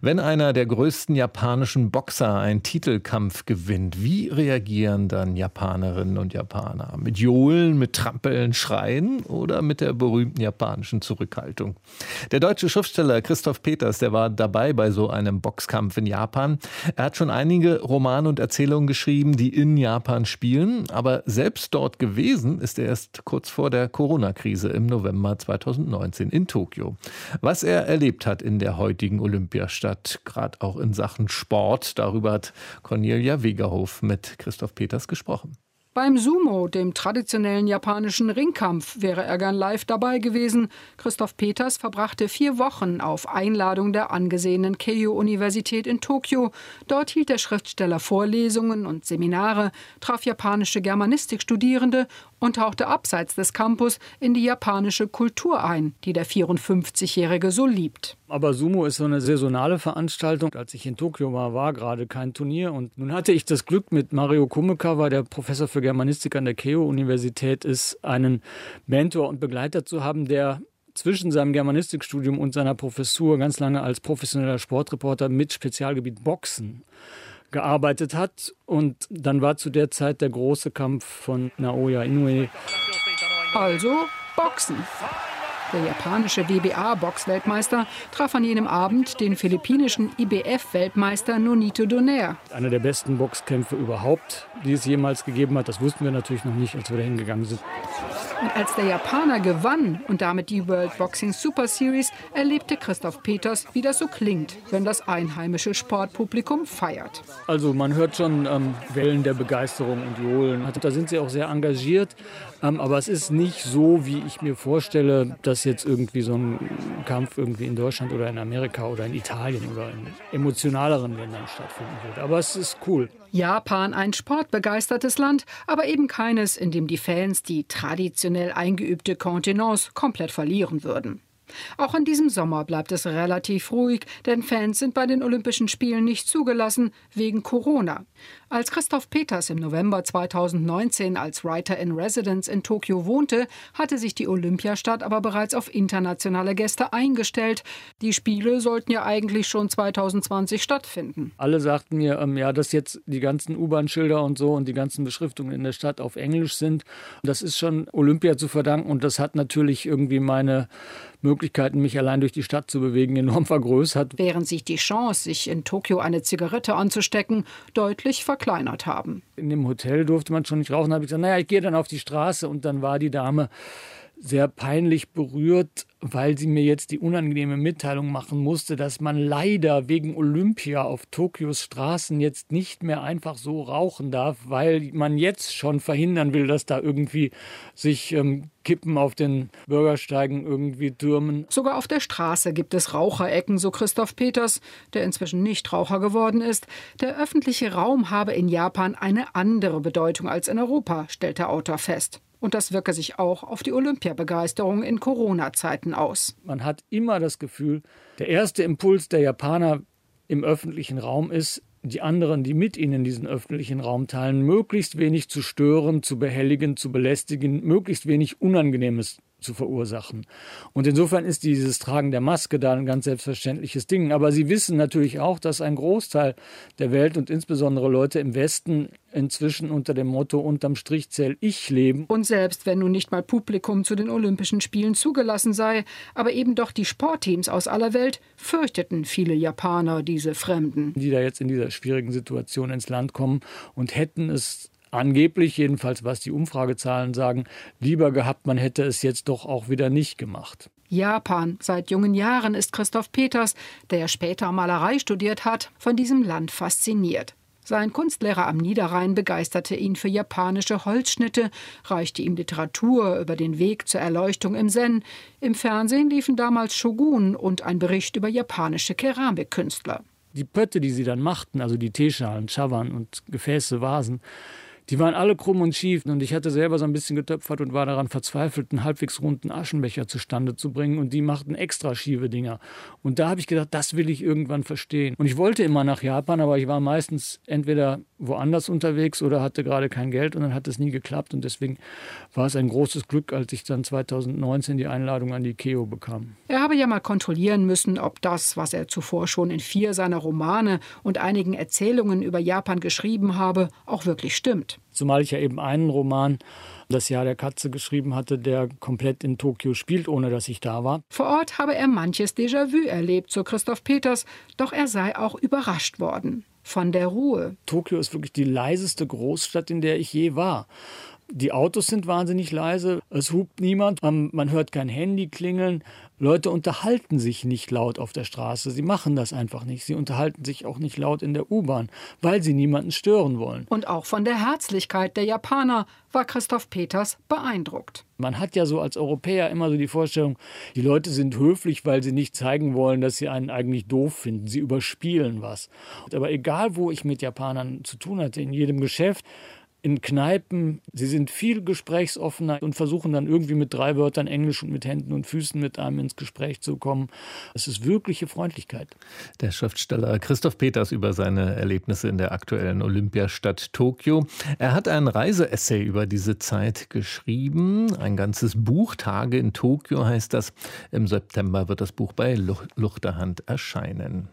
wenn einer der größten japanischen Boxer einen Titelkampf gewinnt, wie reagieren dann Japanerinnen und Japaner? Mit Johlen, mit Trampeln, Schreien oder mit der berühmten japanischen Zurückhaltung? Der deutsche Schriftsteller Christoph Peters, der war dabei bei so einem Boxkampf in Japan. Er hat schon einige Romane und Erzählungen geschrieben, die in Japan spielen, aber selbst dort gewesen ist er erst kurz vor der Corona-Krise im November 2019 in Tokio. Was er erlebt hat in der heutigen Olympiade Olympiastadt, gerade auch in Sachen Sport. Darüber hat Cornelia Wegerhof mit Christoph Peters gesprochen. Beim Sumo, dem traditionellen japanischen Ringkampf, wäre er gern live dabei gewesen. Christoph Peters verbrachte vier Wochen auf Einladung der angesehenen Keio-Universität in Tokio. Dort hielt der Schriftsteller Vorlesungen und Seminare, traf japanische Germanistikstudierende und tauchte abseits des Campus in die japanische Kultur ein, die der 54-Jährige so liebt. Aber Sumo ist so eine saisonale Veranstaltung. Als ich in Tokio war, war gerade kein Turnier. Und nun hatte ich das Glück, mit Mario Kumekawa, der Professor für Germanistik an der Keio-Universität ist, einen Mentor und Begleiter zu haben, der zwischen seinem Germanistikstudium und seiner Professur ganz lange als professioneller Sportreporter mit Spezialgebiet Boxen gearbeitet hat. Und dann war zu der Zeit der große Kampf von Naoya Inoue. Also Boxen. Der japanische WBA-Boxweltmeister traf an jenem Abend den philippinischen IBF-Weltmeister Nonito Donaire. Einer der besten Boxkämpfe überhaupt, die es jemals gegeben hat. Das wussten wir natürlich noch nicht, als wir da hingegangen sind. Und als der Japaner gewann und damit die World Boxing Super Series, erlebte Christoph Peters, wie das so klingt, wenn das einheimische Sportpublikum feiert. Also man hört schon ähm, Wellen der Begeisterung und Johlen. Also da sind sie auch sehr engagiert. Ähm, aber es ist nicht so, wie ich mir vorstelle, dass jetzt irgendwie so ein Kampf irgendwie in Deutschland oder in Amerika oder in Italien oder in emotionaleren Ländern stattfinden wird. Aber es ist cool. Japan ein sportbegeistertes Land, aber eben keines, in dem die Fans die traditionell eingeübte Kontenance komplett verlieren würden. Auch in diesem Sommer bleibt es relativ ruhig, denn Fans sind bei den Olympischen Spielen nicht zugelassen wegen Corona. Als Christoph Peters im November 2019 als Writer in Residence in Tokio wohnte, hatte sich die Olympiastadt aber bereits auf internationale Gäste eingestellt. Die Spiele sollten ja eigentlich schon 2020 stattfinden. Alle sagten mir, ähm, ja, dass jetzt die ganzen U-Bahn-Schilder und so und die ganzen Beschriftungen in der Stadt auf Englisch sind. Das ist schon Olympia zu verdanken und das hat natürlich irgendwie meine Möglichkeiten, mich allein durch die Stadt zu bewegen, enorm vergrößert. Während sich die Chance, sich in Tokio eine Zigarette anzustecken, deutlich verkleinert haben. In dem Hotel durfte man schon nicht rauchen. Da habe ich gesagt, naja, ich gehe dann auf die Straße. Und dann war die Dame sehr peinlich berührt, weil sie mir jetzt die unangenehme Mitteilung machen musste, dass man leider wegen Olympia auf Tokios Straßen jetzt nicht mehr einfach so rauchen darf, weil man jetzt schon verhindern will, dass da irgendwie sich ähm, Kippen auf den Bürgersteigen irgendwie türmen. Sogar auf der Straße gibt es Raucherecken, so Christoph Peters, der inzwischen nicht Raucher geworden ist. Der öffentliche Raum habe in Japan eine andere Bedeutung als in Europa, stellt der Autor fest. Und das wirke sich auch auf die Olympiabegeisterung in Corona-Zeiten aus. Man hat immer das Gefühl, der erste Impuls der Japaner im öffentlichen Raum ist, die anderen, die mit ihnen diesen öffentlichen Raum teilen, möglichst wenig zu stören, zu behelligen, zu belästigen, möglichst wenig Unangenehmes zu verursachen. Und insofern ist dieses Tragen der Maske da ein ganz selbstverständliches Ding. Aber Sie wissen natürlich auch, dass ein Großteil der Welt und insbesondere Leute im Westen inzwischen unter dem Motto unterm Strich zähl ich leben. Und selbst wenn nun nicht mal Publikum zu den Olympischen Spielen zugelassen sei, aber eben doch die Sportteams aus aller Welt, fürchteten viele Japaner diese Fremden. Die da jetzt in dieser schwierigen Situation ins Land kommen und hätten es angeblich, jedenfalls was die Umfragezahlen sagen, lieber gehabt, man hätte es jetzt doch auch wieder nicht gemacht. Japan. Seit jungen Jahren ist Christoph Peters, der später Malerei studiert hat, von diesem Land fasziniert. Sein Kunstlehrer am Niederrhein begeisterte ihn für japanische Holzschnitte, reichte ihm Literatur über den Weg zur Erleuchtung im Zen. Im Fernsehen liefen damals Shogun und ein Bericht über japanische Keramikkünstler. Die Pötte, die sie dann machten, also die Teeschalen, Chawan und Gefäße, Vasen, Die waren alle krumm und schief und ich hatte selber so ein bisschen getöpfert und war daran verzweifelt, einen halbwegs runden Aschenbecher zustande zu bringen und die machten extra schiefe Dinger. Und da habe ich gedacht, das will ich irgendwann verstehen. Und ich wollte immer nach Japan, aber ich war meistens entweder woanders unterwegs oder hatte gerade kein Geld und dann hat es nie geklappt und deswegen war es ein großes Glück, als ich dann 2019 die Einladung an die KEO bekam. Er habe ja mal kontrollieren müssen, ob das, was er zuvor schon in vier seiner Romane und einigen Erzählungen über Japan geschrieben habe, auch wirklich stimmt. Zumal ich ja eben einen Roman das Jahr der Katze geschrieben hatte, der komplett in Tokio spielt, ohne dass ich da war. Vor Ort habe er manches Déjà-vu erlebt, so Christoph Peters, doch er sei auch überrascht worden von der Ruhe. Tokio ist wirklich die leiseste Großstadt, in der ich je war. Die Autos sind wahnsinnig leise, es hupt niemand, man hört kein Handy klingeln. Leute unterhalten sich nicht laut auf der Straße, sie machen das einfach nicht. Sie unterhalten sich auch nicht laut in der U-Bahn, weil sie niemanden stören wollen. Und auch von der Herzlichkeit der Japaner war Christoph Peters beeindruckt. Man hat ja so als Europäer immer so die Vorstellung, die Leute sind höflich, weil sie nicht zeigen wollen, dass sie einen eigentlich doof finden. Sie überspielen was. Aber egal, wo ich mit Japanern zu tun hatte, in jedem Geschäft, in Kneipen. Sie sind viel gesprächsoffener und versuchen dann irgendwie mit drei Wörtern Englisch und mit Händen und Füßen mit einem ins Gespräch zu kommen. Es ist wirkliche Freundlichkeit. Der Schriftsteller Christoph Peters über seine Erlebnisse in der aktuellen Olympiastadt Tokio. Er hat ein Reiseessay über diese Zeit geschrieben. Ein ganzes Buch, Tage in Tokio heißt das. Im September wird das Buch bei Luchterhand erscheinen.